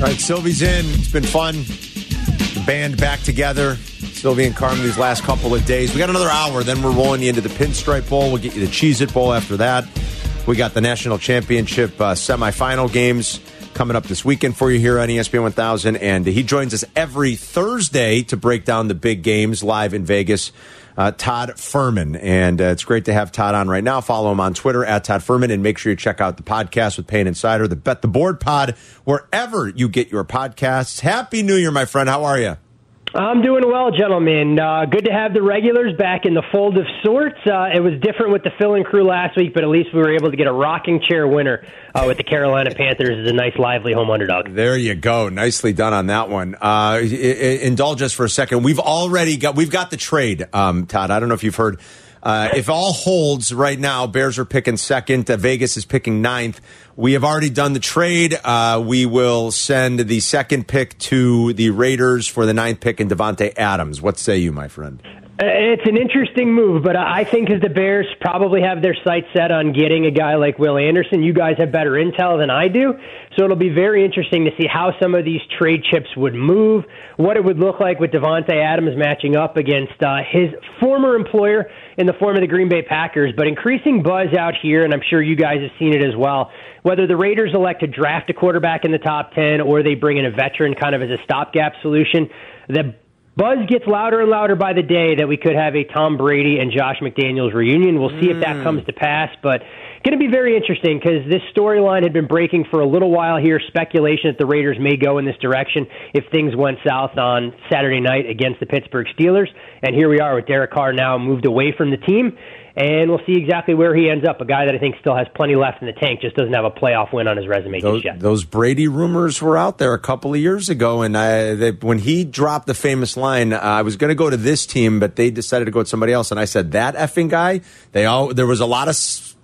All right, Sylvie's in. It's been fun. The band back together. Sylvie and Carmen these last couple of days. We got another hour, then we're rolling you into the Pinstripe Bowl. We'll get you the Cheez It Bowl after that. We got the National Championship uh, semifinal games coming up this weekend for you here on ESPN 1000. And he joins us every Thursday to break down the big games live in Vegas. Uh, Todd Fuhrman. And uh, it's great to have Todd on right now. Follow him on Twitter at Todd Fuhrman. and make sure you check out the podcast with Payne Insider, the Bet the Board pod, wherever you get your podcasts. Happy New Year, my friend. How are you? I'm doing well, gentlemen. Uh, good to have the regulars back in the fold of sorts. Uh, it was different with the fill-in crew last week, but at least we were able to get a rocking chair winner uh, with the Carolina Panthers as a nice, lively home underdog. There you go. Nicely done on that one. Uh, indulge us for a second. We've already got we've got the trade, um, Todd. I don't know if you've heard. Uh, if all holds right now, Bears are picking second. Uh, Vegas is picking ninth. We have already done the trade. Uh, we will send the second pick to the Raiders for the ninth pick and Davante Adams. What say you, my friend? It's an interesting move, but I think as the Bears probably have their sights set on getting a guy like Will Anderson, you guys have better intel than I do. So it'll be very interesting to see how some of these trade chips would move, what it would look like with Davante Adams matching up against uh, his former employer in the form of the Green Bay Packers. But increasing buzz out here, and I'm sure you guys have seen it as well, whether the Raiders elect to draft a quarterback in the top 10 or they bring in a veteran kind of as a stopgap solution, the buzz gets louder and louder by the day that we could have a Tom Brady and Josh McDaniels reunion. We'll see mm. if that mm. comes to pass, but going to be very interesting because this storyline had been breaking for a little while here. Speculation that the Raiders may go in this direction if things went south on Saturday night against the Pittsburgh Steelers, and here we are with Derek Carr now moved away from the team and we'll see exactly where he ends up. A guy that I think still has plenty left in the tank, just doesn't have a playoff win on his resume those, just yet. Those Brady rumors were out there a couple of years ago, and I, they, when he dropped the famous line, uh, I was going to go to this team, but they decided to go with somebody else, and I said that effing guy. They all there was a lot of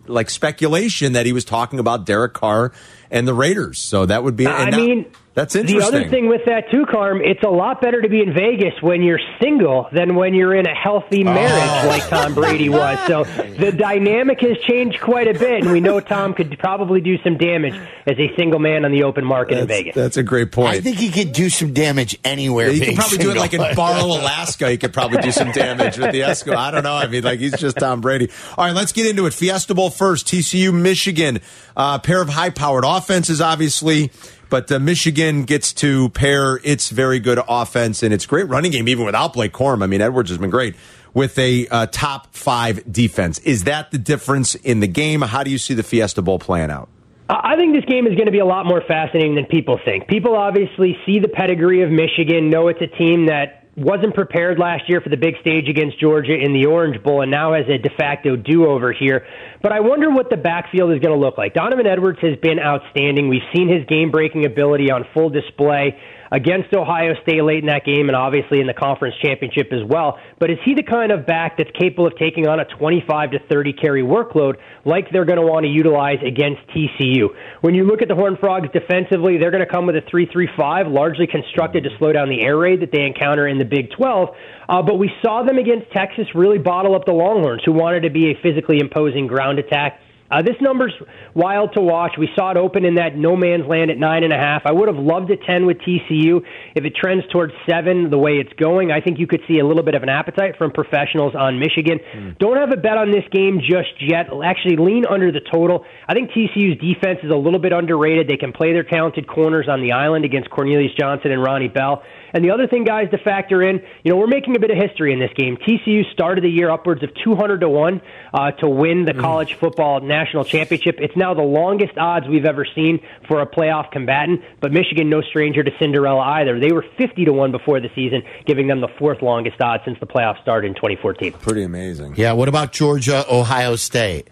like speculation that he was talking about Derek Carr and the Raiders, so that would be. I now, mean that's interesting. The other thing with that too, Carm, it's a lot better to be in Vegas when you're single than when you're in a healthy marriage oh. like Tom Brady was. So the dynamic has changed quite a bit, and we know Tom could probably do some damage as a single man on the open market that's, in Vegas. That's a great point. I think he could do some damage anywhere. Yeah, he could probably single. do it like in Barlow, Alaska. He could probably do some damage with the Esco. I don't know. I mean, like he's just Tom Brady. All right, let's get into it. Fiesta Bowl first. TCU, Michigan. Uh, pair of high-powered offenses, obviously. But uh, Michigan gets to pair its very good offense and its great running game, even without Blake Corum. I mean, Edwards has been great with a uh, top five defense. Is that the difference in the game? How do you see the Fiesta Bowl playing out? I think this game is going to be a lot more fascinating than people think. People obviously see the pedigree of Michigan, know it's a team that wasn't prepared last year for the big stage against Georgia in the Orange Bowl and now has a de facto do over here. But I wonder what the backfield is going to look like. Donovan Edwards has been outstanding. We've seen his game breaking ability on full display against Ohio State late in that game and obviously in the conference championship as well. But is he the kind of back that's capable of taking on a 25 to 30 carry workload like they're going to want to utilize against TCU? When you look at the Horned Frogs defensively, they're going to come with a 3-3-5, largely constructed to slow down the air raid that they encounter in the Big 12. Uh, but we saw them against Texas really bottle up the Longhorns, who wanted to be a physically imposing ground attack uh, this number's wild to watch. We saw it open in that no man's land at nine and a half. I would have loved a ten with TCU. If it trends towards seven, the way it's going, I think you could see a little bit of an appetite from professionals on Michigan. Mm. Don't have a bet on this game just yet. Actually, lean under the total. I think TCU's defense is a little bit underrated. They can play their talented corners on the island against Cornelius Johnson and Ronnie Bell. And the other thing, guys, to factor in, you know, we're making a bit of history in this game. TCU started the year upwards of 200 to 1 uh, to win the mm. college football national championship. It's now the longest odds we've ever seen for a playoff combatant, but Michigan, no stranger to Cinderella either. They were 50 to 1 before the season, giving them the fourth longest odds since the playoffs started in 2014. Pretty amazing. Yeah, what about Georgia, Ohio State?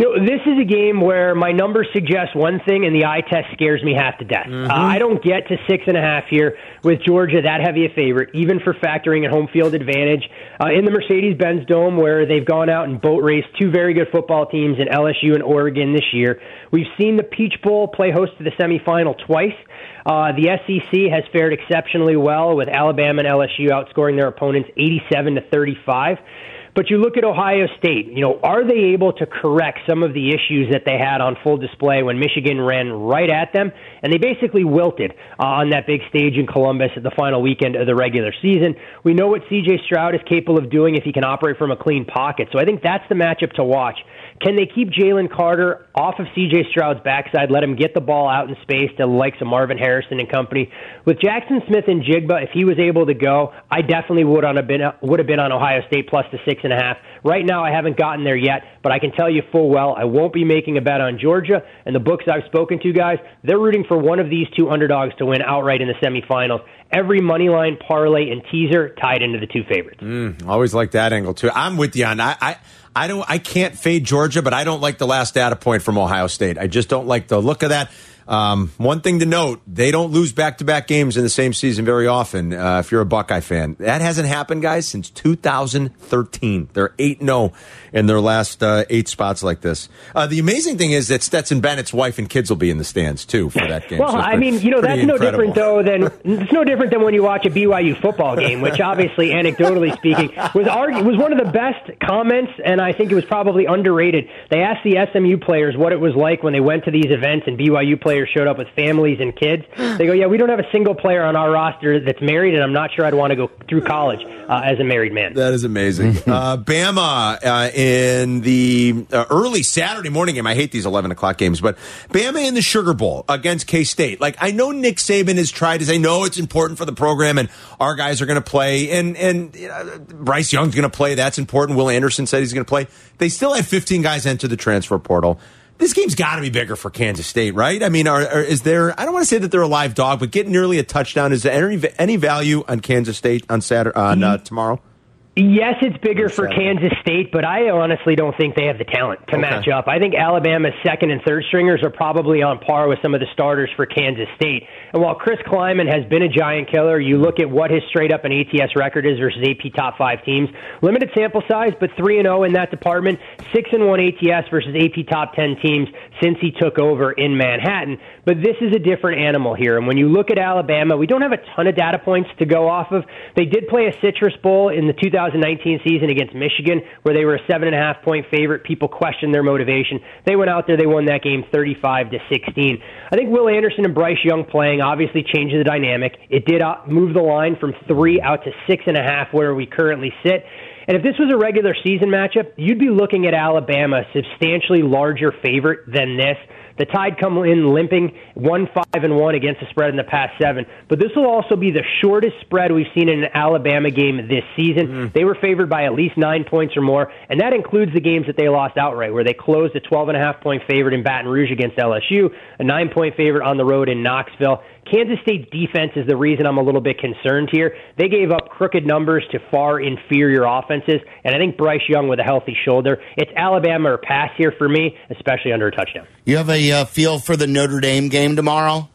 You know, this is a game where my numbers suggest one thing, and the eye test scares me half to death. Mm-hmm. Uh, I don't get to six and a half here with Georgia that heavy a favorite, even for factoring in home field advantage uh, in the Mercedes-Benz Dome, where they've gone out and boat raced two very good football teams in LSU and Oregon this year. We've seen the Peach Bowl play host to the semifinal twice. Uh, the SEC has fared exceptionally well with Alabama and LSU outscoring their opponents 87 to 35. But you look at Ohio State, you know, are they able to correct some of the issues that they had on full display when Michigan ran right at them? And they basically wilted uh, on that big stage in Columbus at the final weekend of the regular season. We know what CJ Stroud is capable of doing if he can operate from a clean pocket. So I think that's the matchup to watch. Can they keep Jalen Carter off of CJ Stroud's backside, let him get the ball out in space to the likes of Marvin Harrison and company? With Jaxon Smith-Njigba, if he was able to go, I definitely would on have been would have been on Ohio State plus the six and a half. Right now, I haven't gotten there yet, but I can tell you full well I won't be making a bet on Georgia. And the books I've spoken to, guys, they're rooting for one of these two underdogs to win outright in the semifinals. Every money line parlay and teaser tied into the two favorites. Mm, always like that angle too. I'm with you on. I, I I don't. I can't fade Georgia, but I don't like the last data point from Ohio State. I just don't like the look of that. Um, one thing to note: they don't lose back-to-back games in the same season very often. Uh, if you're a Buckeye fan, that hasn't happened, guys, since 2013. They're eight zero in their last uh, eight spots like this. Uh, the amazing thing is that Stetson Bennett's wife and kids will be in the stands too for that game. well, so I mean, you know, that's incredible. no different though than it's no different than when you watch a BYU football game, which obviously, anecdotally speaking, was argu- was one of the best comments, and I think it was probably underrated. They asked the SMU players what it was like when they went to these events, and BYU players showed up with families and kids. They go, "Yeah, we don't have a single player on our roster that's married, and I'm not sure I'd want to go through college uh, as a married man." That is amazing. uh, Bama uh, in the uh, early Saturday morning game. I hate these 11 o'clock games, but Bama in the Sugar Bowl against K State. Like, I know Nick Saban has tried to say, no, it's important for the program, and our guys are going to play, and, and you Bryce Young's going to play. That's important. Will Anderson said he's going to play. They still had 15 guys enter the transfer portal. This game's got to be bigger for Kansas State, right? I mean, are, are, is there? I don't want to say that they're a live dog, but getting nearly a touchdown is there any, any value on Kansas State on Saturday on uh, tomorrow? Yes, it's bigger for Kansas State, but I honestly don't think they have the talent to Okay. match up. I think Alabama's second and third stringers are probably on par with some of the starters for Kansas State. And while Chris Klieman has been a giant killer, you look at what his straight up and ATS record is versus AP top five teams. Limited sample size, but three and zero in that department. Six and one ATS versus AP top ten teams since he took over in Manhattan. But this is a different animal here. And when you look at Alabama, we don't have a ton of data points to go off of. They did play a Citrus Bowl in the 2019 season against Michigan, where they were a seven and a half point favorite. People questioned their motivation. They went out there, they won that game 35 to 16. I think Will Anderson and Bryce Young playing obviously changed the dynamic. It did uh, move the line from three out to six and a half, where we currently sit. And if this was a regular season matchup, you'd be looking at Alabama, substantially larger favorite than this. The Tide come in limping, one five and one against the spread in the past seven. But this will also be the shortest spread we've seen in an Alabama game this season. Mm-hmm. They were favored by at least nine points or more, and that includes the games that they lost outright, where they closed a twelve and a half point favorite in Baton Rouge against LSU, a nine point favorite on the road in Knoxville. Kansas State's defense is the reason I'm a little bit concerned here. They gave up crooked numbers to far inferior offenses, and I think Bryce Young with a healthy shoulder. It's Alabama or pass here for me, especially under a touchdown. You have a uh, feel for the Notre Dame game tomorrow?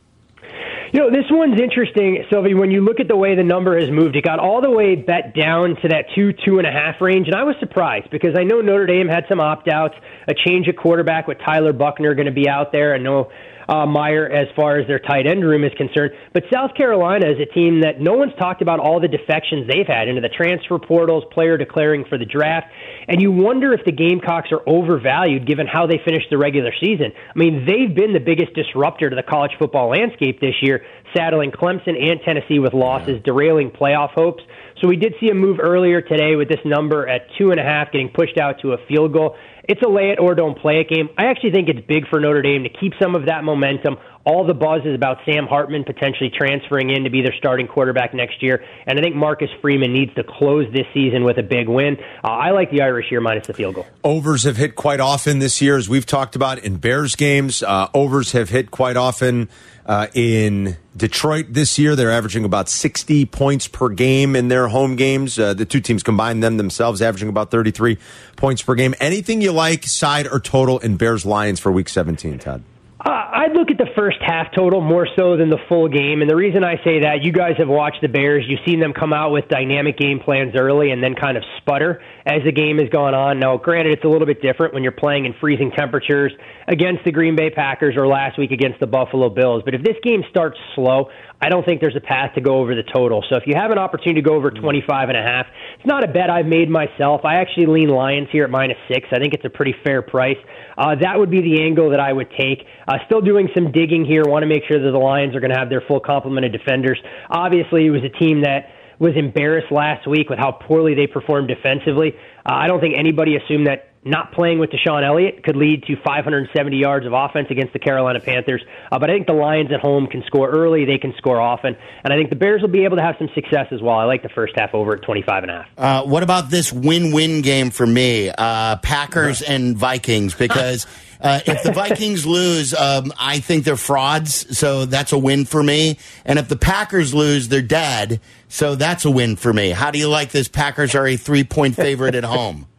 You know, this one's interesting, Sylvie. When you look at the way the number has moved, it got all the way bet down to that two, two and a half range, and I was surprised because I know Notre Dame had some opt outs, a change of quarterback with Tyler Buchner going to be out there, and no uh, Mayer as far as their tight end room is concerned. But South Carolina is a team that no one's talked about all the defections they've had into the transfer portals, player declaring for the draft, and you wonder if the Gamecocks are overvalued given how they finished the regular season. I mean, they've been the biggest disruptor to the college football landscape this year, saddling Clemson and Tennessee with losses, derailing playoff hopes. So we did see a move earlier today with this number at two and a half getting pushed out to a field goal. It's a lay it or don't play it game. I actually think it's big for Notre Dame to keep some of that momentum. All the buzz is about Sam Hartman potentially transferring in to be their starting quarterback next year, and I think Marcus Freeman needs to close this season with a big win. Uh, I like the Irish here minus the field goal. Overs have hit quite often this year, as we've talked about in Bears games. Uh, overs have hit quite often uh, in Detroit this year. They're averaging about 60 points per game in their home games. Uh, the two teams combined them themselves, averaging about 33 points per game. Anything you like, side or total, in Bears Lions for week 17, Todd? I'd look at the first half total more so than the full game. And the reason I say that, you guys have watched the Bears. You've seen them come out with dynamic game plans early and then kind of sputter as the game has gone on. Now, granted, it's a little bit different when you're playing in freezing temperatures against the Green Bay Packers or last week against the Buffalo Bills. But if this game starts slow, I don't think there's a path to go over the total. So if you have an opportunity to go over 25 and a half, it's not a bet I've made myself. I actually lean Lions here at minus six. I think it's a pretty fair price. Uh, that would be the angle that I would take. Uh, still doing some digging here. Want to make sure that the Lions are going to have their full complement of defenders. Obviously, it was a team that was embarrassed last week with how poorly they performed defensively. Uh, I don't think anybody assumed that not playing with DeShon Elliott could lead to 570 yards of offense against the Carolina Panthers. Uh, but I think the Lions at home can score early. They can score often. And I think the Bears will be able to have some success as well. I like the first half over at 25 and a half. Uh, what about this win-win game for me? Uh, Packers and Vikings, because uh, if the Vikings lose, um, I think they're frauds. So that's a win for me. And if the Packers lose, they're dead. So that's a win for me. How do you like this? Packers are a three-point favorite at home.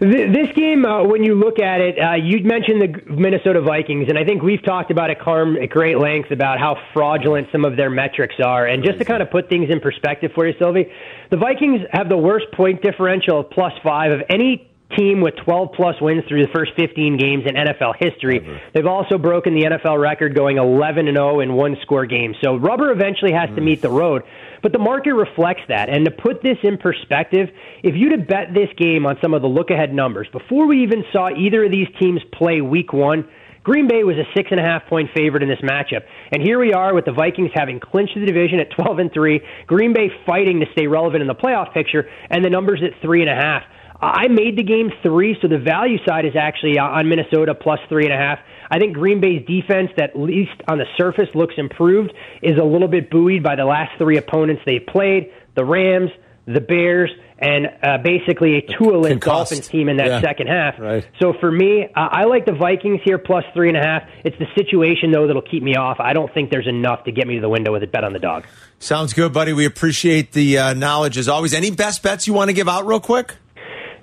This game, uh, when you look at it, uh, you mentioned the Minnesota Vikings, and I think we've talked about it, Carm, at great length about how fraudulent some of their metrics are. And just to kind of put things in perspective for you, Sylvie, the Vikings have the worst point differential of plus five of any team with 12 plus wins through the first 15 games in NFL history. Ever. They've also broken the NFL record going 11 and 0 in one score games. So rubber eventually has mm. to meet the road. But the market reflects that. And to put this in perspective, if you'd have bet this game on some of the look ahead numbers before we even saw either of these teams play week one, Green Bay was a six and a half point favorite in this matchup. And here we are with the Vikings having clinched the division at 12 and 3, Green Bay fighting to stay relevant in the playoff picture, and the numbers at three and a half. I made the game three, so the value side is actually on Minnesota plus three and a half. I think Green Bay's defense, that at least on the surface looks improved, is a little bit buoyed by the last three opponents they've played the Rams, the Bears, and uh, basically a Tua-less Dolphins team in that yeah, second half. Right. So for me, uh, I like the Vikings here plus three and a half. It's the situation though that'll keep me off. I don't think there's enough to get me to the window with a bet on the dog. Sounds good, buddy. We appreciate the uh, knowledge as always. Any best bets you want to give out real quick?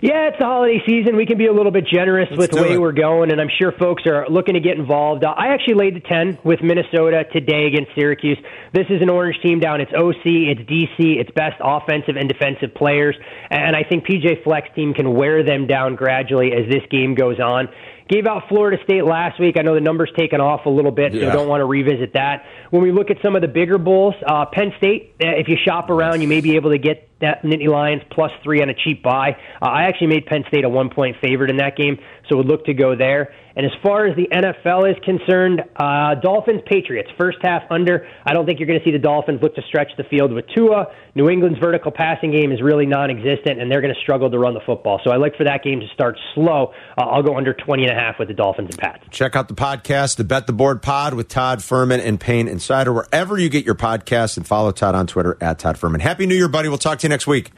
Yeah, it's the holiday season. We can be a little bit generous Let's with the way it. we're going, and I'm sure folks are looking to get involved. Uh, I actually laid the 10 with Minnesota today against Syracuse. This is an orange team down. It's OC, it's DC, it's best offensive and defensive players, and I think PJ Fleck's team can wear them down gradually as this game goes on. Gave out Florida State last week. I know the numbers taken off a little bit, so yeah. don't want to revisit that. When we look at some of the bigger bowls, uh, Penn State, uh, if you shop around, you may be able to get that Nittany Lions plus three on a cheap buy. Uh, I actually made Penn State a one point favorite in that game, so would look to go there. And as far as the NFL is concerned, uh, Dolphins Patriots first half under. I don't think you're going to see the Dolphins look to stretch the field with Tua. New England's vertical passing game is really non-existent, and they're going to struggle to run the football. So I like for that game to start slow. Uh, I'll go under 20 and a half with the Dolphins and Pats. Check out the podcast, the Bet the Board Pod with Todd Fuhrman and Payne Insider, wherever you get your podcasts, and follow Todd on Twitter at Todd Fuhrman. Happy New Year, buddy. We'll talk to you next week.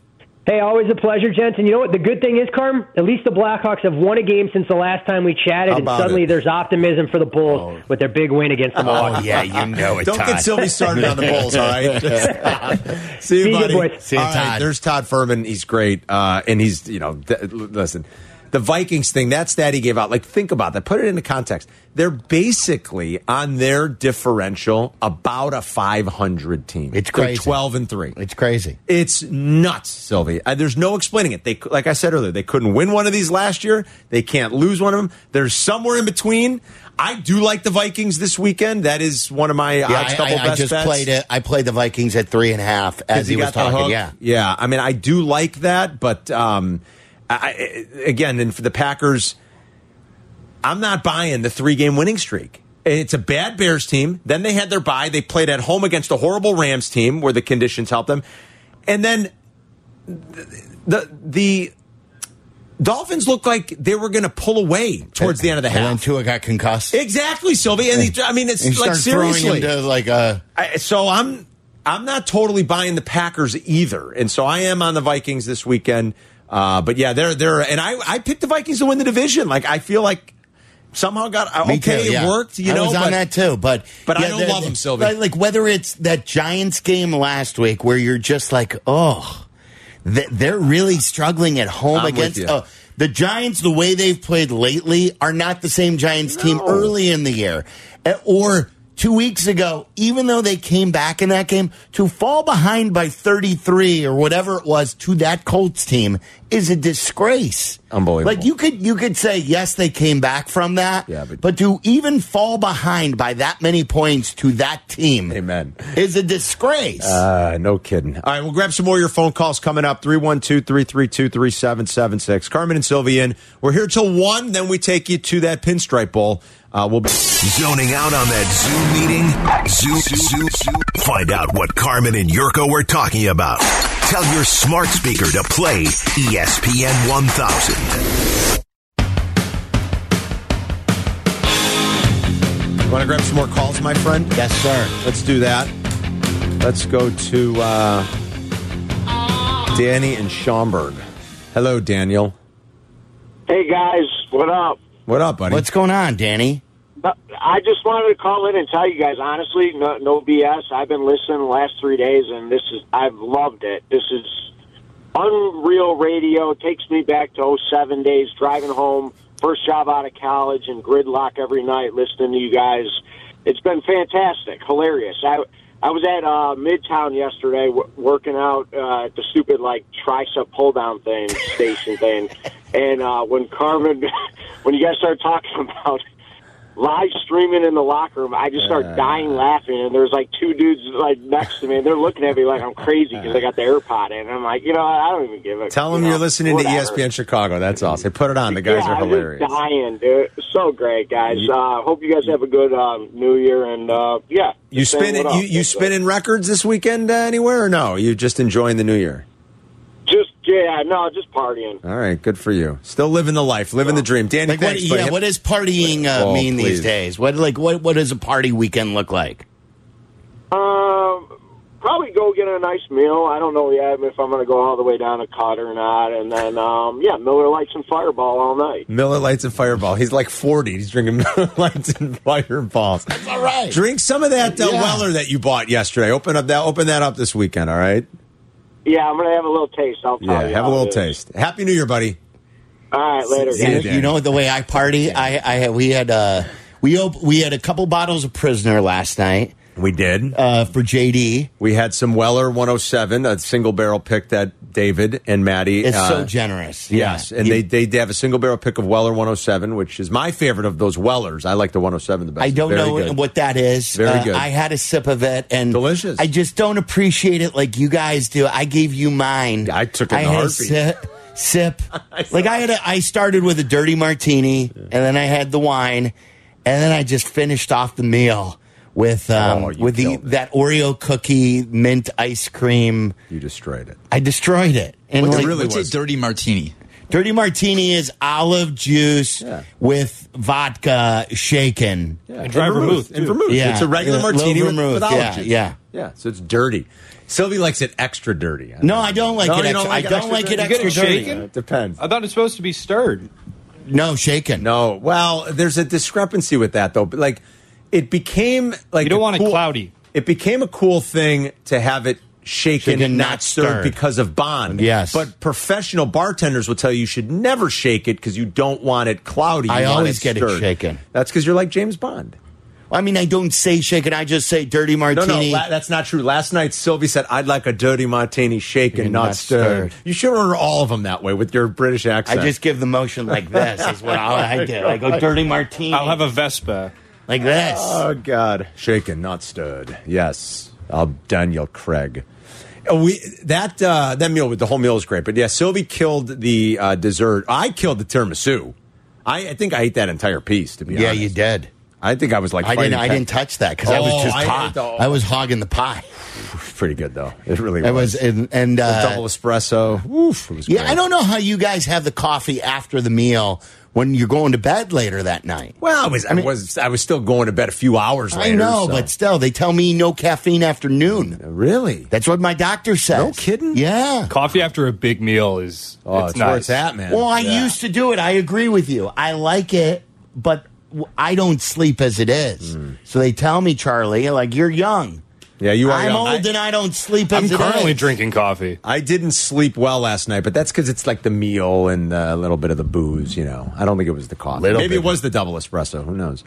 Hey, always a pleasure, gents. And you know what? The good thing is, Carm, at least the Blackhawks have won a game since the last time we chatted, and suddenly it? there's optimism for the Bulls oh. with their big win against the Milwaukee. Oh, yeah, you know it. Don't Todd. get Sylvie started on the Bulls, all right? See you, Be buddy. Good, See you, Todd. Right, there's Todd Fuhrman. He's great, uh, and he's you know, th- listen the Vikings thing, that's that stat he gave out, like think about that. Put it into context. They're basically on their differential about a 500 team. It's crazy. They're 12 and 3. It's crazy. It's nuts, Sylvie. Uh, there's no explaining it. They like I said earlier, they couldn't win one of these last year. They can't lose one of them. There's somewhere in between. I do like the Vikings this weekend. That is one of my yeah, odds couple I, I, best I just bets. played it. I played the Vikings at three and a half as he was talking. Yeah, yeah. I mean, I do like that, but um, I, again, and for the Packers, I'm not buying the three game winning streak. It's a bad Bears team. Then they had their bye. They played at home against a horrible Rams team where the conditions helped them. And then the, the, the Dolphins looked like they were going to pull away towards the end of the half. And then Tua got concussed. Exactly, Sylvie. And he, I mean, it's like seriously. like a. I, so I'm I'm not totally buying the Packers either, and so I am on the Vikings this weekend. Uh, but yeah, they're they're and I I picked the Vikings to win the division. Like I feel like somehow got okay. Too, yeah. It worked. You know, I was but, on that too. But but yeah, I don't love them, Sylvie. Like whether it's that Giants game last week where you're just like, oh, they're really struggling at home I'm against. Uh, The Giants, the way they've played lately, are not the same Giants team early in the year. Uh, Or two weeks ago, even though they came back in that game, to fall behind by 33 or whatever it was to that Colts team is a disgrace. Unbelievable. Like you could you could say yes, they came back from that. Yeah, but- but to even fall behind by that many points to that team Amen. is a disgrace. Uh, no kidding. All right, we'll grab some more of your phone calls coming up 312 332 3776. Carmen and Sylvian, we're here till 1, then we take you to that pinstripe bowl. Uh, we'll be. Zoning out on that Zoom meeting? Zoom, Zoom, Zoom. Find out what Carmen and Jurko were talking about. Tell your smart speaker to play ESPN 1000. Want to grab some more calls, my friend? yes, sir. Let's do that. Let's go to uh, Danny and Schaumburg. Hello, Daniel. Hey guys, what up? What up, buddy? What's going on, Danny? Uh, I just wanted to call in and tell you guys honestly, no, no BS. I've been listening the last three days, and this is I've loved it. This is unreal radio. It Takes me back to 07 days, driving home, first job out of college, and gridlock every night, listening to you guys. It's been fantastic, hilarious. I I was at uh, Midtown yesterday, w- working out uh, at the stupid like tricep pull down thing station thing, and uh, when Carmen, when you guys started talking about live streaming in the locker room, I just started dying laughing. And there's like two dudes like next to me, and they're looking at me like I'm crazy because I got the AirPod in. And I'm like, you know, I don't even give a. Tell them you you're know, listening to E. ESPN Chicago. That's awesome. Put it on. The guys yeah, are I'm hilarious. dying, dude. So great, guys. Uh, hope you guys have a good um, New Year, and uh, yeah. You spinning you, you spinning records this weekend uh, anywhere or no? You just enjoying the new year? Just yeah, no, just partying. All right, good for you. Still living the life, living the dream. Danny, Like what? thanks, buddy. Yeah. What does partying uh, Oh, mean please. these days? What like what? What does a party weekend look like? Um, probably go get a nice meal. I don't know yet if I'm going to go all the way down to Cut or not, and then um, yeah, Miller Lights and Fireball all night. Miller Lights and Fireball. He's like 40. He's drinking Miller Lights and Fireballs. All right. Drink some of that uh, Yeah. Weller that you bought yesterday. Open up that. Open that up this weekend. All right. Yeah, I'm going to have a little taste. I'll tell Yeah, you. have a little it is. taste. Happy New Year, buddy. All right, later, See you, You know the way I party. I I had- we had uh we op- we had a couple bottles of Prisoner last night We did. uh, for JD. we had some Weller 107, a single barrel pick that David and Maddie. It's uh, so generous. Yes, Yeah. and You- they, they have a single barrel pick of Weller 107, which is my favorite of those Wellers. I like the 107 the best. I don't Very know good. what that is. Very Uh, good. I had a sip of it and Delicious. I just don't appreciate it like you guys do. I gave you mine. I took it in a had heartbeat. sip, sip. like I had. A, I started with a dirty martini, and then I had the wine, and then I just finished off the meal with um, Oh, with the it. that Oreo cookie mint ice cream. You destroyed it. I destroyed it. And What's it really What's was. a dirty martini? dirty martini is olive juice Yeah. with vodka shaken. Yeah. And dry vermouth, And vermouth. Yeah. It's a regular Yeah, martini with, vermouth, with olive yeah, juice. yeah. Yeah, so it's dirty. Sylvie likes it extra dirty. No, I don't like No, it extra. don't like I don't extra like it dirty? You get extra it dirty. shaken? It depends. I thought it's supposed to be stirred. No, shaken. No, well, there's a discrepancy with that though. But like, it became like You don't a want it cloudy. It became a cool thing to have it shaken, Shaken, not not stirred, stirred. because of bond. Yes. but professional bartenders will tell you you should never shake it because you don't want it cloudy. You I want always get it shaken. That's because you're like James Bond. I mean, I don't say shaken. I just say dirty martini. no, la- that's not true. Last night, Sylvie said, "I'd like a dirty martini, shaken, Shaken, not, not stirred. stirred. You should order all of them that way with your British accent. I just give the motion like this. Is what I, I do. I go dirty martini. I'll have a Vesper. Like this. Oh God, shaken, not stirred. Yes, I'll Daniel Craig. Oh, we that uh, that meal with the whole meal is great, but yeah, Sylvie killed the uh, dessert. I killed the tiramisu. I, I think I ate that entire piece. To be yeah, honest, you did. I think I was like I didn't. I didn't touch that because I was Oh, just I hog- ate the- I was hogging the pie. Pretty good though. It really I was. was and, and uh, double espresso. Oof, it was yeah. great. I don't know how you guys have the coffee after the meal when you're going to bed later that night. Well, I was I, mean- was I was still going to bed a few hours later. I know, so- but still, they tell me no caffeine after noon. really, That's what my doctor says. No kidding? Yeah. Coffee after a big meal is oh, it's it's nice. where it's at, man. Well, I Yeah. used to do it. I agree with you. I like it, but w- I don't sleep as it is. Hmm. So they tell me, Charlie, like you're young. Yeah, you are. I'm young. old I- and I don't sleep I'm it currently is. drinking coffee. I didn't sleep well last night, but that's because it's like the meal and a little bit of the booze. You know, I don't think it was the coffee. Little Maybe bit. it was the double espresso. Who knows?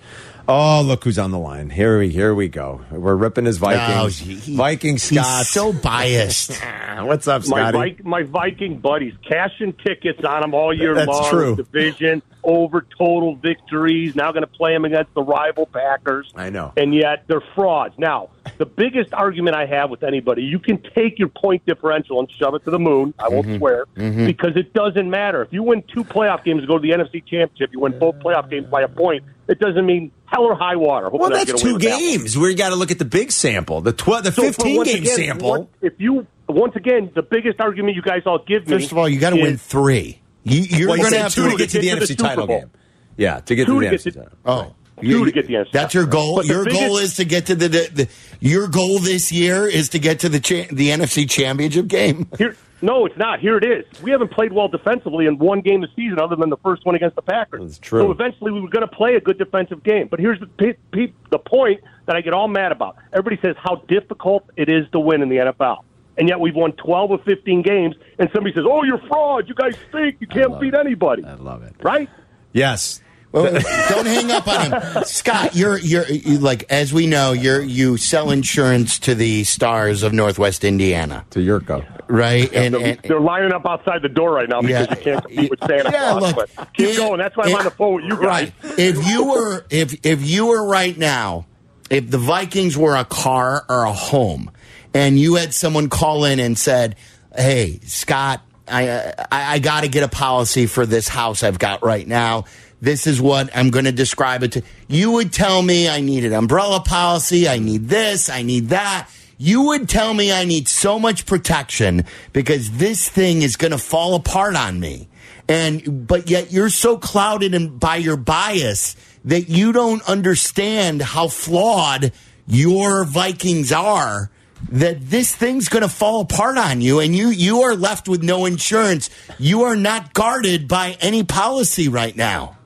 Oh, look who's on the line. Here we here we go. We're ripping his Vikings. Oh, he- Viking Scott. He's so biased. What's up, my, Scotty? Vi- my Viking buddies cashing tickets on them all year That's long. true. Division over total victories. Now going to play them against the rival Packers. I know. And yet they're frauds. Now, the biggest argument I have with anybody, you can take your point differential and shove it to the moon. I won't mm-hmm. swear mm-hmm. because it doesn't matter. If you win two playoff games and go to the NFC Championship, you win both playoff games by a point. It doesn't mean hell or high water. Hopefully well, that's two with that games. We got to look at the big sample, the tw- the So, fifteen game again, sample. what- if you once again, the biggest argument you guys all give me. First of all, you got to win three. You, you're well, going to have two to get to the get to the NFC title Bowl. game. Yeah, to get oh, Two to the NFC title. Oh, Two to get the NFC That's your goal. But Your biggest- goal is to get to the, the, the your goal this year is to get to the cha- the NFC Championship game. Here, no, it's not. Here it is. We haven't played well defensively in one game this season, other than the first one against the Packers. That's true. So eventually, we were going to play a good defensive game. But here's the pe- pe- the point that I get all mad about. Everybody says how difficult it is to win in the NFL, and yet we've won 12 or 15 games. And somebody says, "Oh, you're fraud. You guys stink. You can't beat it. anybody." I love it. Right? Yes. Well, don't hang up on him, Scott. You're you're you, like as we know, you're you sell insurance to the stars of Northwest Indiana, To Jurko. right? And, They're, and they're lining up outside the door right now because Yeah. you can't compete with Santa Yeah, Claus. look, but keep it- going. That's why I'm it- on the phone with you guys. Right. If you were if if you were right now, if the Vikings were a car or a home, and you had someone call in and said, "Hey, Scott, I I, I got to get a policy for this house I've got right now." This is what I'm going to describe it to. You would tell me I need an umbrella policy. I need this. I need that. You would tell me I need so much protection because this thing is going to fall apart on me and but yet you're so clouded in, by your bias that you don't understand how flawed your Vikings are that this thing's going to fall apart on you and you you are left with no insurance you are not guarded by any policy right now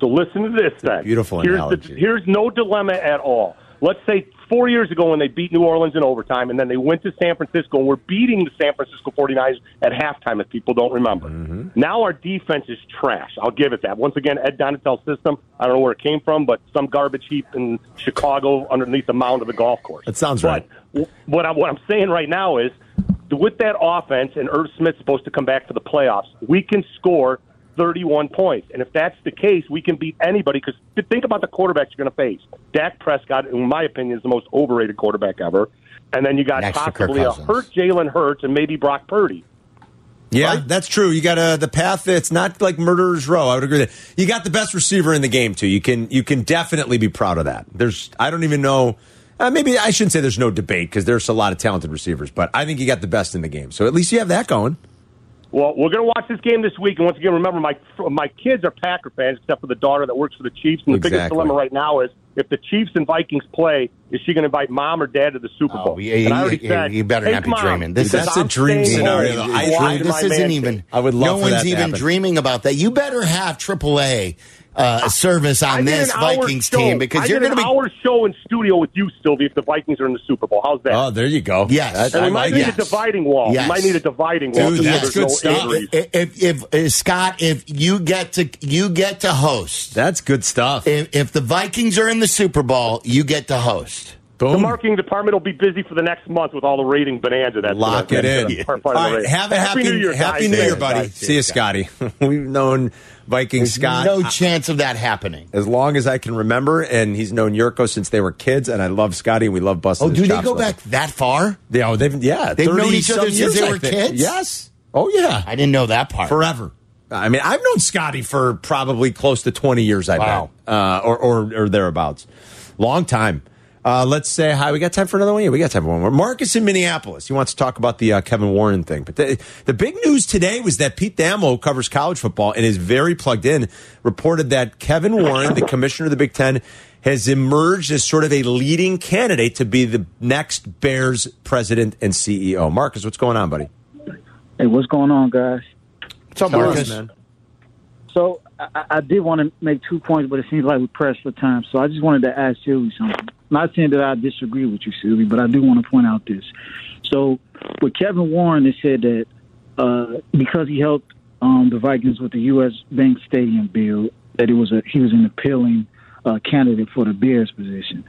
So listen to this then. beautiful here's analogy. The, here's no dilemma at all. Let's say four years ago when they beat New Orleans in overtime, and then they went to San Francisco and we're beating the San Francisco 49ers at halftime, if people don't remember. Mm-hmm. Now our defense is trash. I'll give it that. Once again, Ed Donatell's system, I don't know where it came from, but some garbage heap in Chicago underneath the mound of the golf course. That sounds But right. What I'm, what I'm saying right now is with that offense, and Irv Smith's supposed to come back for the playoffs, we can score 31 points. And if that's the case, we can beat anybody. Because think about the quarterbacks you're going to face. Dak Prescott, in my opinion, is the most overrated quarterback ever. And then you got Next possibly a hurt Jalen Hurts and maybe Brock Purdy. Yeah, Right? that's true. You got a the path. It's not like murderer's row. I would agree that. You got the best receiver in the game too. You can you can definitely be proud of that. There's I don't even know. Uh, maybe I shouldn't say there's no debate because there's a lot of talented receivers, but I think you got the best in the game. So at least you have that going. Well, we're going to watch this game this week, and once again, remember my my kids are Packer fans, except for the daughter that works for the Chiefs. And the biggest dilemma right now is if the Chiefs and Vikings play, is she going to invite mom or dad to the Super oh, Bowl? Oh, yeah, and I you- already you- said, you better "Hey, not be Mom, dreaming. This is- That's a dream scenario. I- to watch I- my this isn't even. I would love no one's even happen. dreaming about that you better have AAA uh, service on this Vikings show. team because I you're going to be our show in studio with you, Sylvie, if the Vikings are in the Super Bowl. How's that? Oh, there you go. Yes. That- and I we might like need yes. a dividing wall. Yes. We might need a dividing wall. Dude, that's good no stuff. injuries. if, if, if Scott, if you get to you get to host, That's good stuff. if, if the Vikings are in the Super Bowl, you get to host. The marketing department will be busy for the next month with all the rating bonanza. That's Lock it in. that's part- part of the right, rating. have a happy, New Year, happy guys. New Year, buddy. See you, Scotty. We've known Viking Scott no chance of that happening. as long as I can remember, and he's known Jurko since they were kids, and I love Scotty, and we love busting. Oh, do they go back that far? Yeah, oh, they've yeah, They've known each other some since years, they were kids? Yes. Oh yeah, I didn't know that part. forever. I mean, I've known Scotty for probably close to twenty years. I Wow. bet, uh, or, or or thereabouts. Long time. Uh, let's say hi. We got time for another one. Yeah, we got time for one more. Marcus in Minneapolis. He wants to talk about the uh, Kevin Warren thing. But the, the big news today was that Pete Thamel covers college football and is very plugged in. Reported that Kevin Warren, the commissioner of the Big Ten, has emerged as sort of a leading candidate to be the next Bears president and CEO. Marcus, what's going on, buddy? Hey, what's going on, guys? What's up, Tell us, Marcus? So I, I did want to make two points, but it seems like we're pressed for time. So I just wanted to ask Sylvie something. Not saying that I disagree with you, Sylvie, but I do want to point out this. So with Kevin Warren, they said that uh, because he helped um, the Vikings with the U.S. Bank Stadium bill, that it was a he was an appealing uh, candidate for the Bears position.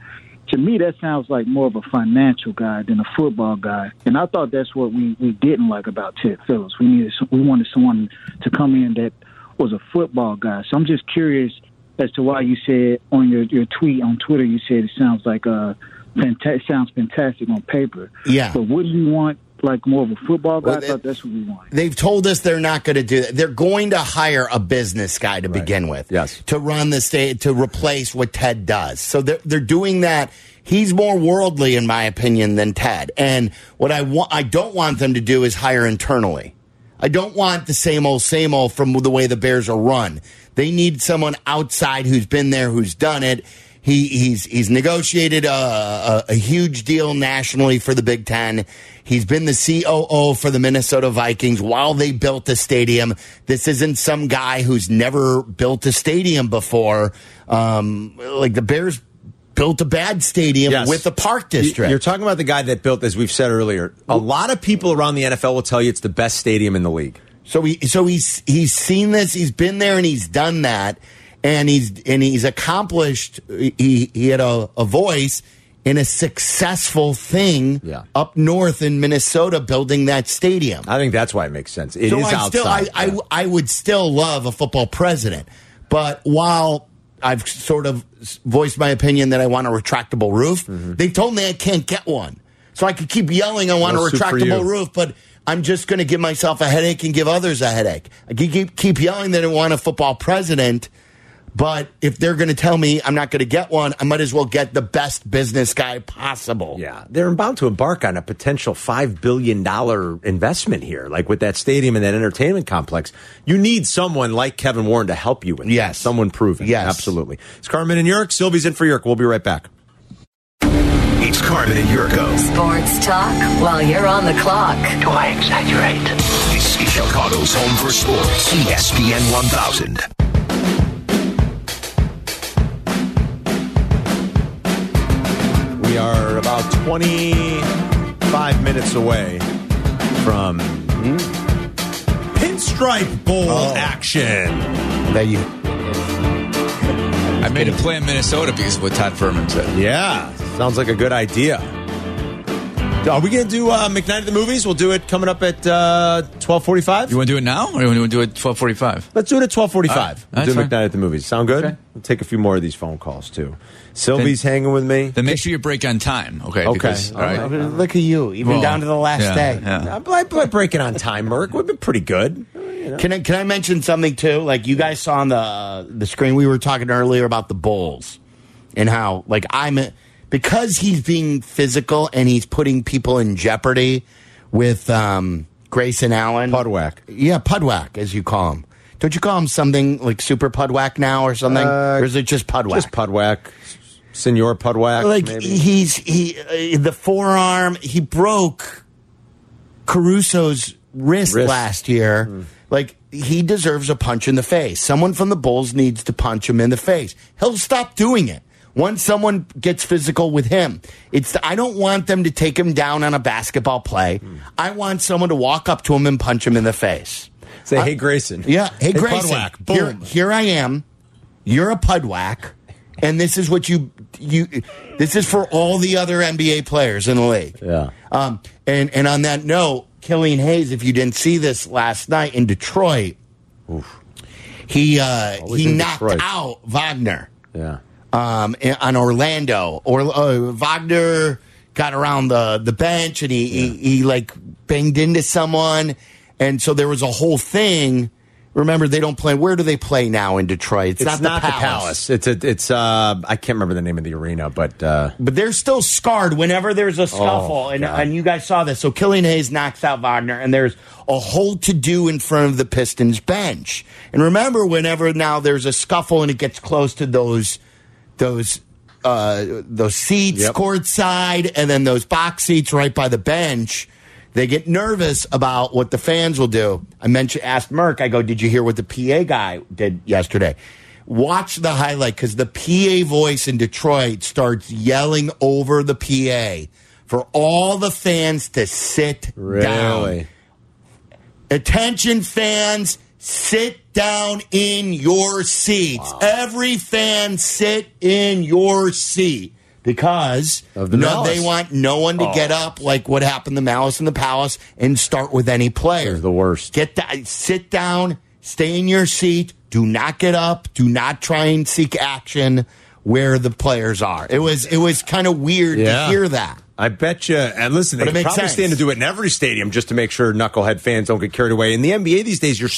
To me, that sounds like more of a financial guy than a football guy, and I thought that's what we, we didn't like about Ted Phillips. We needed we wanted someone to come in that was a football guy. So I'm just curious as to why you said on your, your tweet on Twitter, you said it sounds like uh, fanta- sounds fantastic on paper. Yeah. But wouldn't you want like more of a football guy? Well, I thought that's what we want. They've told us they're not going to do that. They're going to hire a business guy to begin with. Yes. To run the state, to replace what Ted does. So they're, they're doing that. He's more worldly, in my opinion, than Ted. And what I want, I don't want them to do is hire internally. I don't want the same old, same old from the way the Bears are run. They need someone outside who's been there, who's done it. He, he's he's negotiated a, a, a huge deal nationally for the Big Ten. He's been the COO for the Minnesota Vikings while they built the stadium. This isn't some guy who's never built a stadium before. Um, like the Bears built a bad stadium Yes. with the Park District. You're talking about the guy that built, as we've said earlier. A lot of people around the NFL will tell you it's the best stadium in the league. So he so he's he's seen this, he's been there and he's done that and he's and he's accomplished he he had a, a voice in a successful thing Yeah. up north in Minnesota building that stadium. I think that's why it makes sense. It is so I outside. still I, I. I would still love a football president. But while I've sort of voiced my opinion that I want a retractable roof, Mm-hmm. they told me I can't get one. So I could keep yelling I want No a retractable roof, but I'm just going to give myself a headache and give others a headache. I can keep, keep yelling that I want a football president, but if they're going to tell me I'm not going to get one, I might as well get the best business guy possible. Yeah, they're about to embark on a potential five billion dollar investment here, like with that stadium and that entertainment complex. You need someone like Kevin Warren to help you with. that. Yes. someone proven. Yes. absolutely. It's Carmen and York. Sylvie's in for York. We'll be right back. It's Carmen and Jurko. Sports talk while you're on the clock. Do I exaggerate? This is Chicago's home for sports. ESPN 1000. We are about twenty five minutes away from Pinstripe Bowl Oh. action. That you I made a play in Minnesota because of what Todd Fuhrman said. Yeah, sounds like a good idea. Are we going to do uh, McKnight at the movies? We'll do it coming up at uh, twelve forty-five. You want to do it now, or you want to do it at twelve forty-five? Let's do it at twelve All right. We'll That's do fine. McKnight at the movies. Sound good? Okay. We'll take a few more of these phone calls too. Sylvie's hanging with me. Then make sure you break on time. Okay. Okay. Because, all right. look at you, even Well, down to the last yeah, day. yeah. I'm like, like breaking on time, Merc. We've been pretty good. Can I can I mention something too? Like you guys saw on the the screen, we were talking earlier about the Bulls and how like I'm because he's being physical and he's putting people in jeopardy with um, Grayson Allen, Pudwack. yeah, Pudwack as you call him. Don't you call him something like Super Pudwack now or something, Uh, or is it just Pudwack? Just Pudwack. Senor Pudwack. like maybe. he's he uh, the forearm he broke Caruso's wrist, Wrist. last year. Hmm. Like he deserves a punch in the face. Someone from the Bulls needs to punch him in the face. He'll stop doing it. Once someone gets physical with him, it's I don't want them to take him down on a basketball play. Hmm. I want someone to walk up to him and punch him in the face. Say, uh, hey, Grayson. Yeah, hey, Grayson, Pudwack. Here, Boom. here I am. You're a pudwack, and this is what you you. This is for all the other NBA players in the league. Yeah. Um. And and on that note, Killian Hayes, if you didn't see this last night in Detroit, he uh, he knocked Detroit. out Wagner Yeah. um, in- on Orlando. Or uh, Wagner got around the the bench and he, he he like banged into someone, and so there was a whole thing. Remember, they don't play. Where do they play now in Detroit? It's, It's not, the, palace. It's a. It's. Uh, I can't remember the name of the arena, but uh, But they're still scarred whenever there's a scuffle, and, Oh, God. and you guys saw this. So Killian Hayes knocks out Wagner, and there's a whole to do in front of the Pistons bench. And remember, whenever now there's a scuffle and it gets close to those those uh, those seats Yep. courtside, and then those box seats right by the bench. They get nervous about what the fans will do. I mentioned, asked Merck, I go, did you hear what the PA guy did yesterday? Watch the highlight because the PA voice in Detroit starts yelling over the PA for all the fans to sit down. Attention fans, sit down in your seats. Every fan sit in your seat because Of the no, they want no one to oh. get up like what happened to Malice in the Palace and start with any player. The worst. Get that sit down, stay in your seat, do not get up, do not try and seek action where the players are. It was it was kind of weird Yeah. to hear that. I bet you. And listen, they But it makes probably sense. stand to do it in every stadium just to make sure knucklehead fans don't get carried away. In the NBA these days, you're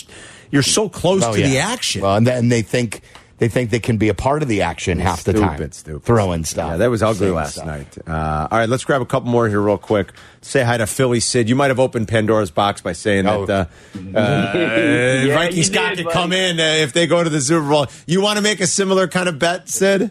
you're so close Oh, to the action. Well, and then they think they think they can be a part of the action half the time. Stupid, stupid. Throwing stuff. Yeah, that was ugly Saying last stuff. night. Uh, all right, let's grab a couple more here real quick. Say hi to Philly Sid. You might have opened Pandora's box by saying Oh. that uh, uh, Viking you Scott did, could come in uh, if they go to the Super Bowl. You want to make a similar kind of bet, Sid?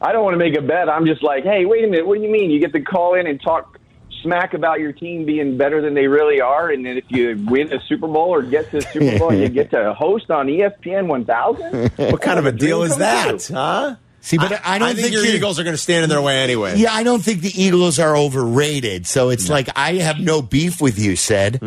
I don't want to make a bet. I'm just like, hey, wait a minute. What do you mean? You get to call in and talk smack about your team being better than they really are, and then if you win a Super Bowl or get to the Super Bowl, you get to host on ESPN 1000. What kind of a deal is that, true. huh? See, but I, don't think, your you're- Eagles are going to stand in their way anyway. Yeah, I don't think the Eagles are overrated. So it's like I have no beef with you, said.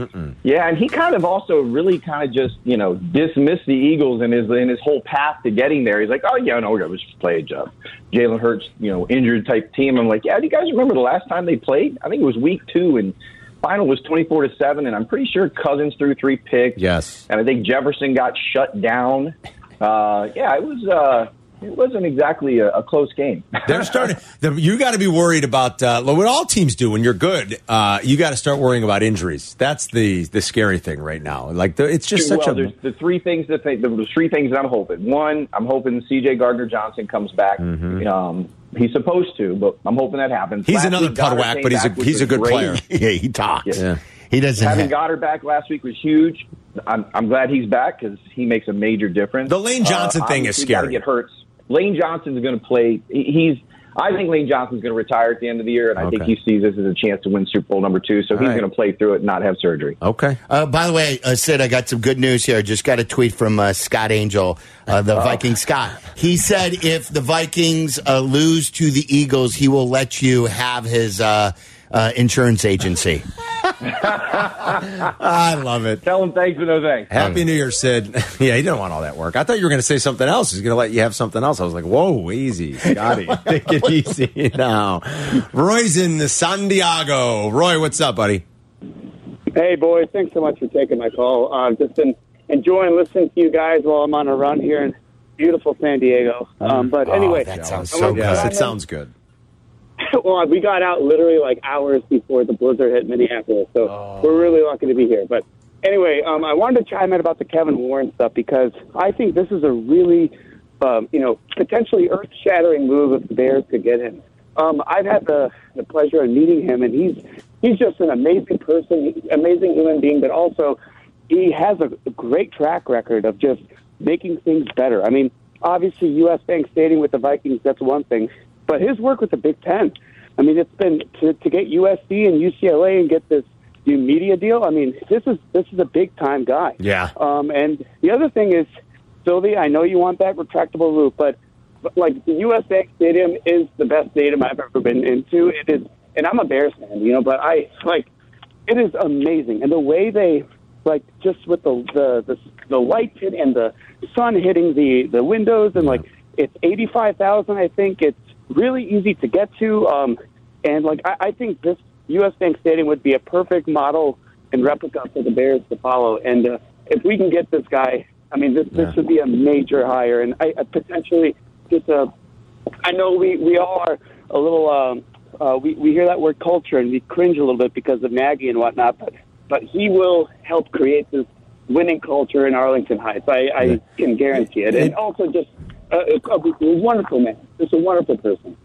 Yeah, and he kind of also really kind of just you know dismissed the Eagles in his in his whole path to getting there. He's like, oh yeah, no, we're gonna just play a job. Jalen Hurts, you know, injured type team. I'm like, yeah. Do you guys remember the last time they played? I think it was week two, and final was 24 to seven. And I'm pretty sure Cousins threw three picks. Yes. and I think Jefferson got shut down. Uh, yeah, it was. Uh, it wasn't exactly a, a close game. They're starting. The, you got to be worried about uh, what all teams do when you're good. Uh, you got to start worrying about injuries. That's the the scary thing right now. Like the, it's just well, such a. the three things that think, the three things that I'm hoping. One, I'm hoping C.J. Gardner Johnson comes back. Um, he's supposed to, but I'm hoping that happens. Mm-hmm. He's Last another week, Goddard putwack, but he's a he's a good great. player. Yeah, he talks. Yeah. He doesn't Having have. Goddard back last week was huge. I'm, I'm glad he's back because he makes a major difference. The Lane Johnson Uh, thing is scary. Get hurt. Lane Johnson's going to play. He's. I think Lane Johnson's going to retire at the end of the year, and I think he sees this as a chance to win Super Bowl number two. So he's right. going to play through it and not have surgery. Okay. Uh, by the way, uh, Sid, I got some good news here. I just got a tweet from uh, Scott Angel, uh, the Viking Scott. He said if the Vikings uh, lose to the Eagles, he will let you have his uh, uh, insurance agency. I love it. Tell him thanks for no thanks. Happy New Year, Sid. yeah, he didn't want all that work. I thought you were going to say something else. He's going to let you have something else. I was like, whoa, easy, Scotty. Take it easy now. Roy's in San Diego. Roy, what's up, buddy? Hey, boys. Thanks so much for taking my call. I've just been enjoying listening to you guys while I'm on a run here in beautiful San Diego. Um, but anyway, Oh, that sounds so good. Yes, it in. sounds good. well, we got out literally like hours before the blizzard hit Minneapolis, so Oh. we're really lucky to be here. But anyway, um, I wanted to chime in about the Kevin Warren stuff because I think this is a really, um, you know, potentially earth-shattering move if the Bears could get him. Um, I've had the, the pleasure of meeting him, and he's he's just an amazing person, amazing human being, but also he has a, a great track record of just making things better. I mean, obviously, U.S. Bank Stadium with the Vikings, that's one thing, but his work with the Big Ten, I mean, it's been to, to get USC and UCLA and get this new media deal. I mean, this is this is a big time guy. Yeah. Um, and the other thing is, Sylvie, I know you want that retractable roof, but, but like the US Bank Stadium is the best stadium I've ever been into. It is, and I'm a Bears fan, you know, but I like it is amazing, and the way they like just with the the the, the lights hit and the sun hitting the the windows, and like it's eighty five thousand. I think it's really easy to get to, um, and like I, I think this U.S. Bank Stadium would be a perfect model and replica for the Bears to follow. And uh, if we can get this guy, I mean, this this would be a major hire, and I, I potentially just a. I know we we all are a little. Um, uh, we we hear that word culture and we cringe a little bit because of Nagy and whatnot, but but he will help create this winning culture in Arlington Heights. I, I can guarantee it, and also just uh, wonderful man, just a wonderful person.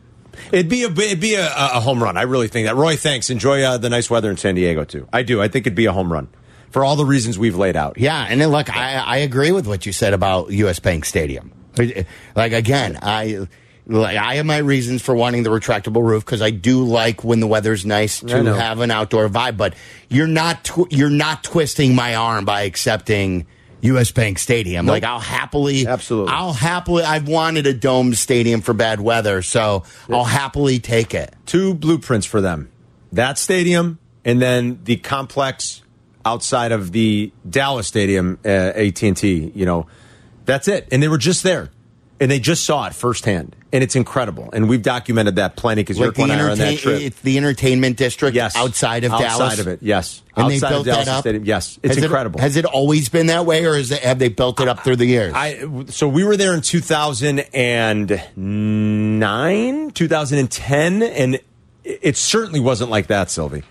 It'd be a it'd be a, a home run. I really think that. Roy, thanks. Enjoy uh, the nice weather in San Diego too. I do. I think it'd be a home run for all the reasons we've laid out. Yeah, and then look, I, I agree with what you said about U.S. Bank Stadium. Like again, I Like I have my reasons for wanting the retractable roof because I do like when the weather's nice to have an outdoor vibe. But you're not tw- you're not twisting my arm by accepting U.S. Bank Stadium. Nope. Like I'll happily, Absolutely. I'll happily. I've wanted a dome stadium for bad weather, so I'll happily take it. Two blueprints for them: that stadium, and then the complex outside of the Dallas Stadium, uh, AT and T. You know, that's it. And they were just there, and they just saw it firsthand, and it's incredible. And we've documented that plenty because you're Like the, on that trip. it's the entertainment district Yes, outside of outside Dallas. of it. Yes, And they outside built of Dallas that up. Stadium. Yes, it's Has it- incredible. has it always been that way, or is it, have they built it up through the years? I so we were there in 2009, 2010, and it- it certainly wasn't like that, Sylvie.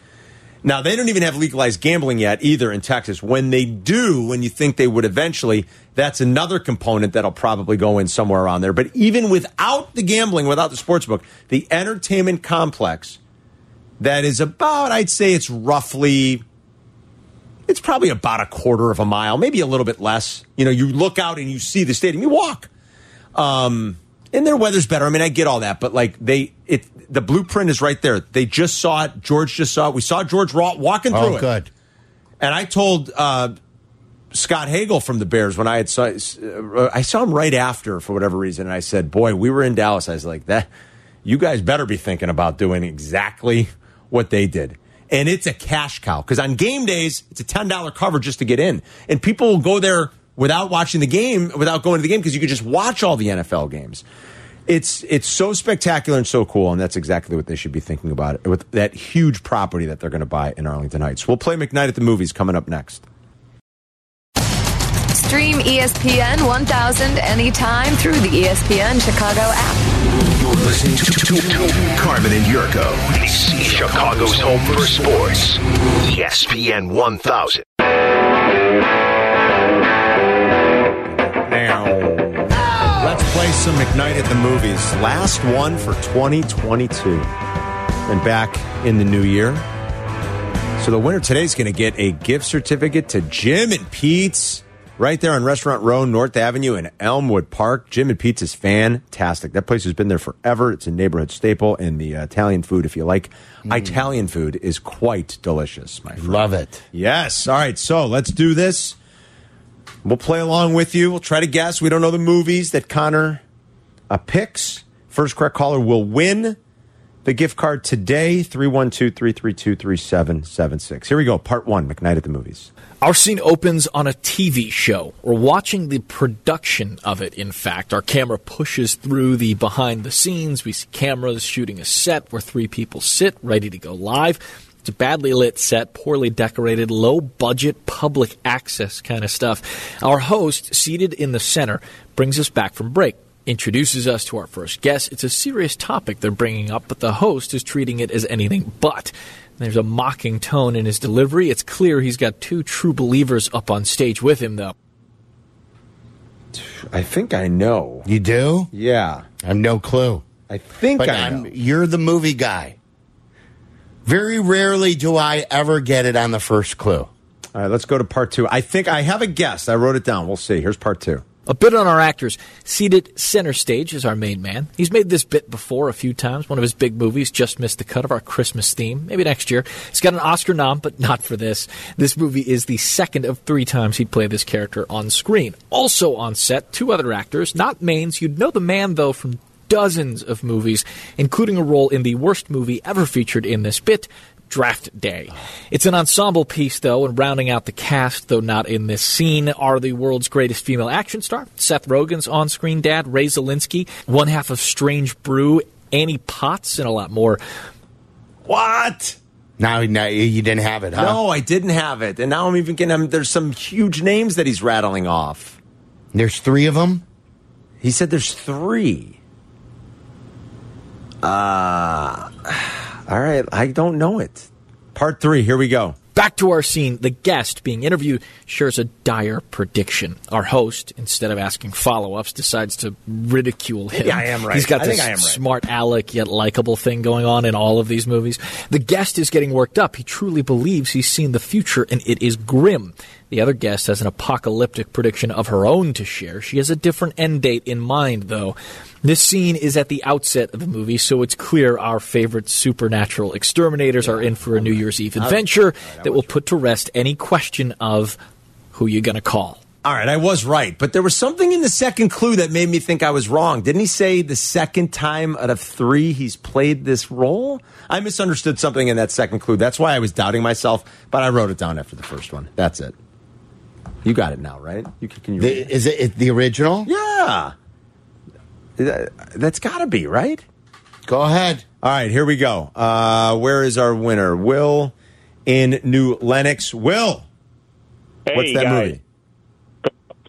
Now they don't even have legalized gambling yet either in Texas. When they do, when you think they would eventually, that's another component that'll probably go in somewhere around there. But even without the gambling, without the sports book, the entertainment complex that is about, I'd say it's roughly it's probably about a quarter of a mile, maybe a little bit less. You know, you look out and you see the stadium, you walk. Um, and their weather's better. I mean, I get all that, but like they, the blueprint is right there. They just saw it. George just saw it. We saw George walking through oh, it. good. And I told uh, Scott Hagel from the Bears when I had saw, uh, I saw him right after for whatever reason, and I said, "Boy, we were in Dallas." I was like, "That, you guys better be thinking about doing exactly what they did." And it's a cash cow because on game days it's a ten dollar cover just to get in, and people will go there without watching the game, without going to the game because you could just watch all the NFL games. It's it's so spectacular and so cool, and that's exactly what they should be thinking about it with that huge property that they're going to buy in Arlington Heights. We'll play McKnight at the movies coming up next. Stream ESPN 1000 anytime through the ESPN Chicago app. You're listening to, to, to Carmen and Jurko, See Chicago's home for sports. ESPN 1000. Let's some McKnight at the movies. Last one for 2022. And back in the new year. So the winner today is going to get a gift certificate to Jim and Pete's right there on Restaurant Row, North Avenue in Elmwood Park. Jim and Pete's is fantastic. That place has been there forever. It's a neighborhood staple, and the uh, Italian food, if you like Italian food, is quite delicious, my friend. Love it. Yes. All right. So let's do this. We'll play along with you. We'll try to guess. We don't know the movies that Connor uh, picks. First correct caller will win the gift card today 312 332 3776. Here we go. Part one McKnight at the movies. Our scene opens on a TV show. We're watching the production of it, in fact. Our camera pushes through the behind the scenes. We see cameras shooting a set where three people sit, ready to go live. It's a badly lit set, poorly decorated, low budget, public access kind of stuff. Our host, seated in the center, brings us back from break introduces us to our first guest. It's a serious topic they're bringing up, but the host is treating it as anything but. There's a mocking tone in his delivery. It's clear he's got two true believers up on stage with him, though. I think I know. You do? Yeah. I have no clue. I think But I I'm, know. you're the movie guy. Very rarely do I ever get it on the first clue. All right, let's go to part two. I think I have a guess. I wrote it down. We'll see. Here's part two. A bit on our actors. Seated center stage is our main man. He's made this bit before a few times. One of his big movies just missed the cut of our Christmas theme. Maybe next year. He's got an Oscar nom, but not for this. This movie is the second of three times he'd play this character on screen. Also on set, two other actors, not mains. You'd know the man, though, from dozens of movies, including a role in the worst movie ever featured in this bit, Draft Day. It's an ensemble piece, though, and rounding out the cast, though not in this scene, are the world's greatest female action star, Seth Rogen's on screen dad, Ray Zelinsky, one half of Strange Brew, Annie Potts, and a lot more. What? Now, now you didn't have it, huh? No, I didn't have it. And now I'm even getting him. There's some huge names that he's rattling off. There's three of them? He said there's three. Uh, all right. I don't know it. Part three. Here we go. Back to our scene. The guest being interviewed shares a dire prediction. Our host, instead of asking follow ups, decides to ridicule him. Maybe I am right. He's got I this think I am right. smart aleck yet likable thing going on in all of these movies. The guest is getting worked up. He truly believes he's seen the future and it is grim. The other guest has an apocalyptic prediction of her own to share. She has a different end date in mind, though. This scene is at the outset of the movie, so it's clear our favorite supernatural exterminators are in for a New Year's Eve adventure that will put to rest any question of who you're gonna call. All right, I was right, but there was something in the second clue that made me think I was wrong. Didn't he say the second time out of three he's played this role? I misunderstood something in that second clue. That's why I was doubting myself, but I wrote it down after the first one. That's it. You got it now, right? You can, can you? read The, is it, it the original? Yeah. That- That's got to be, right? Go ahead. All right, here we go. Uh, where is our winner? Will in New Lenox. Will, what's that guys. movie?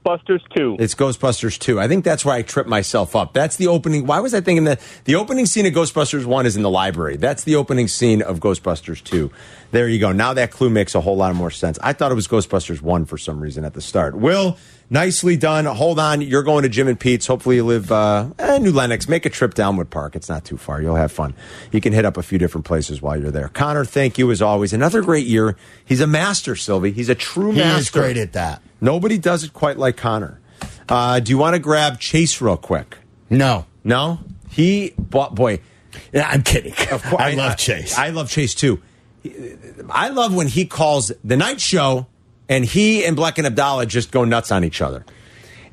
Ghostbusters 2. It's Ghostbusters 2. I think that's where I tripped myself up. That's the opening. Why was I thinking that? The opening scene of Ghostbusters 1 is in the library. That's the opening scene of Ghostbusters 2. There you go. Now that clue makes a whole lot more sense. I thought it was Ghostbusters 1 for some reason at the start. Will, nicely done. Hold on. You're going to Jim and Pete's. Hopefully you live uh, eh, New Lenox. Make a trip downwood Park. It's not too far. You'll have fun. You can hit up a few different places while you're there. Connor, thank you as always. Another great year. He's a master, Sylvie. He's a true He master. is great at that. Nobody does it quite like Connor. Uh, do you want to grab Chase real quick? No. No? He, bo- boy. Yeah, I'm kidding. Of course, I love Chase. I love Chase too. I love when he calls the night show and he and Black and Abdallah just go nuts on each other.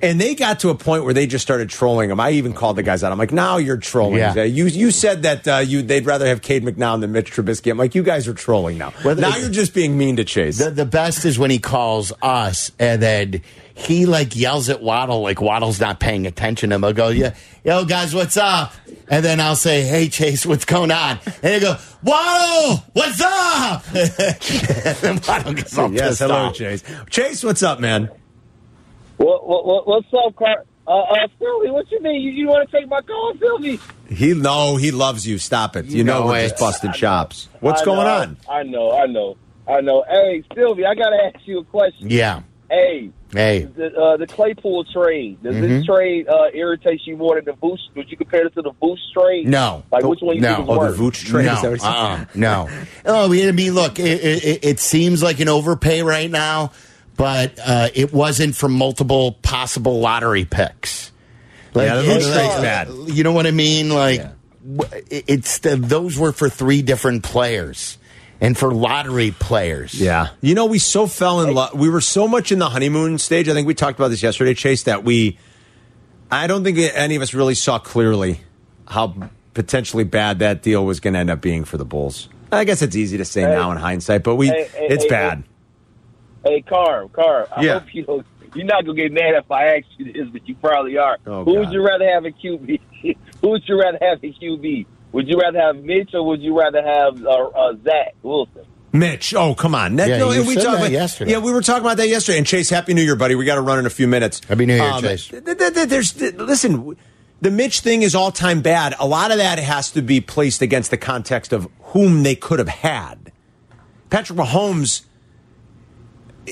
And they got to a point where they just started trolling him. I even called the guys out. I'm like, now you're trolling. Yeah. You you said that uh, you they'd rather have Cade McNown than Mitch Trubisky. I'm like, you guys are trolling now. Now you're just being mean to Chase. The, the best is when he calls us and then he like yells at Waddle like Waddle's not paying attention to him. I'll go, yeah, yo guys, what's up? And then I'll say, hey Chase, what's going on? And he'll go, Waddle, what's up? and then Waddle gets all yes, pissed hello, off. Chase. Chase, what's up, man? What, what, what, what's up, Car? Uh, uh, Philly, what you mean? You, you want to take my call, Philly? He no, he loves you. Stop it. You, know, know we're just busting chops. What's I going on? I know, I know, I know. Hey, Sylvie, I got to ask you a question. Yeah. Hey, Hey. the, uh, the Claypool trade, does Mhm. this trade uh, irritate you more than the Vooch? Would you compare it to the Vooch trade? No. Like, which one you no. think is worse? the Vooch trade? No, Is that what you're saying? uh-uh, no. Oh, I mean, look, it, it, it seems like an overpay right now, but uh, it wasn't from multiple possible lottery picks. Yeah, the Vooch it's trade's bad. You know what I mean? Like, w- it- it's the, those were for three different players and for lottery players. Yeah. You know, we so fell in love. We were so much in the honeymoon stage. I think we talked about this yesterday, Chase, that we, I don't think any of us really saw clearly how potentially bad that deal was going to end up being for the Bulls. I guess it's easy to say Hey. now in hindsight, but we, Hey, hey, it's hey, bad. Hey, Carm, Carm, I Yeah. hope you don't. You're not gonna get mad if I ask you this, but you probably are. Oh, Who would you rather have a QB? Who would you rather have a QB? Would you rather have Mitch or would you rather have uh, uh, Zach Wilson? Mitch, oh come on! That- Yeah, no, you we said talked that about, yesterday. Yeah, we were talking about that yesterday. And Chase, Happy New Year, buddy. We got to run in a few minutes. Happy New Year, Um, Chase. th- th- th- There's th- listen. The Mitch thing is all time bad. A lot of that has to be placed against the context of whom they could have had. Patrick Mahomes.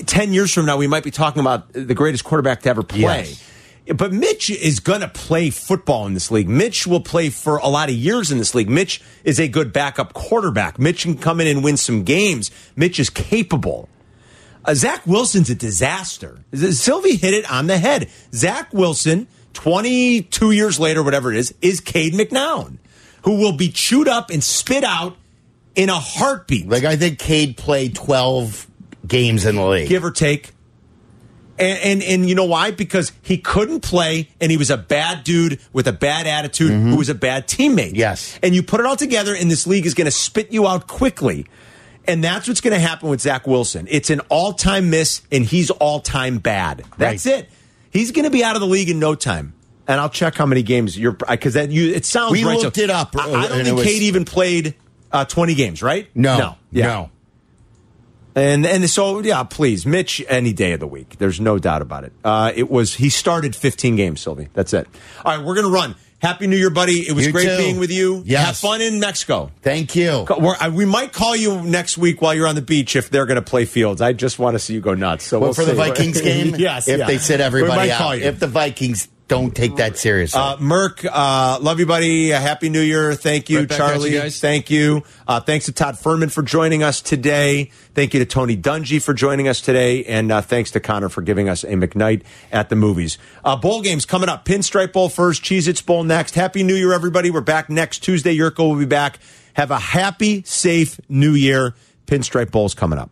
Ten years from now, we might be talking about the greatest quarterback to ever play. Yes. But Mitch is going to play football in this league. Mitch will play for a lot of years in this league. Mitch is a good backup quarterback. Mitch can come in and win some games. Mitch is capable. Uh, Zach Wilson's a disaster. Sylvie hit it on the head. Zach Wilson, 22 years later, whatever it is, is Cade McNown, who will be chewed up and spit out in a heartbeat. Like, I think Cade played 12 games in the league. give or take. And, and and you know why? Because he couldn't play, and he was a bad dude with a bad attitude, who was a bad teammate. Yes. and you put it all together, and this league is going to spit you out quickly, and that's what's going to happen with Zach Wilson. It's an all-time miss, and he's all-time bad. That's Right. it. He's going to be out of the league in no time. And I'll check how many games you're because that you it sounds We right. looked it up, I, I don't think was- Cade even played uh, 20 games, right? No. no, yeah. No. And and so yeah, please, Mitch, any day of the week. There's no doubt about it. Uh, it was he started 15 games, Sylvie. That's it. All right, we're gonna run. Happy New Year, buddy. It was You great too. being with you. Yes. Have fun in Mexico. Thank you. Uh, we might call you next week while you're on the beach if they're going to play Fields. I just want to see you go nuts. So Well, we'll for the. Vikings game? yes. If yeah. they sit everybody out. If the Vikings don't take that seriously. Uh, Merck, uh, love you, buddy. Uh, Happy New Year. Thank you, Right Charlie. you guys. Thank you. Uh, thanks to Todd Fuhrman for joining us today. Thank you to Tony Dungy for joining us today. And uh, thanks to Connor for giving us a McKnight at the movies. Uh, bowl games coming up. Pinstripe Bowl first, Cheez Its Bowl next. Happy New Year, everybody. We're back next Tuesday. Jurko will be back. Have a happy, safe New Year. Pinstripe Bowl's coming up.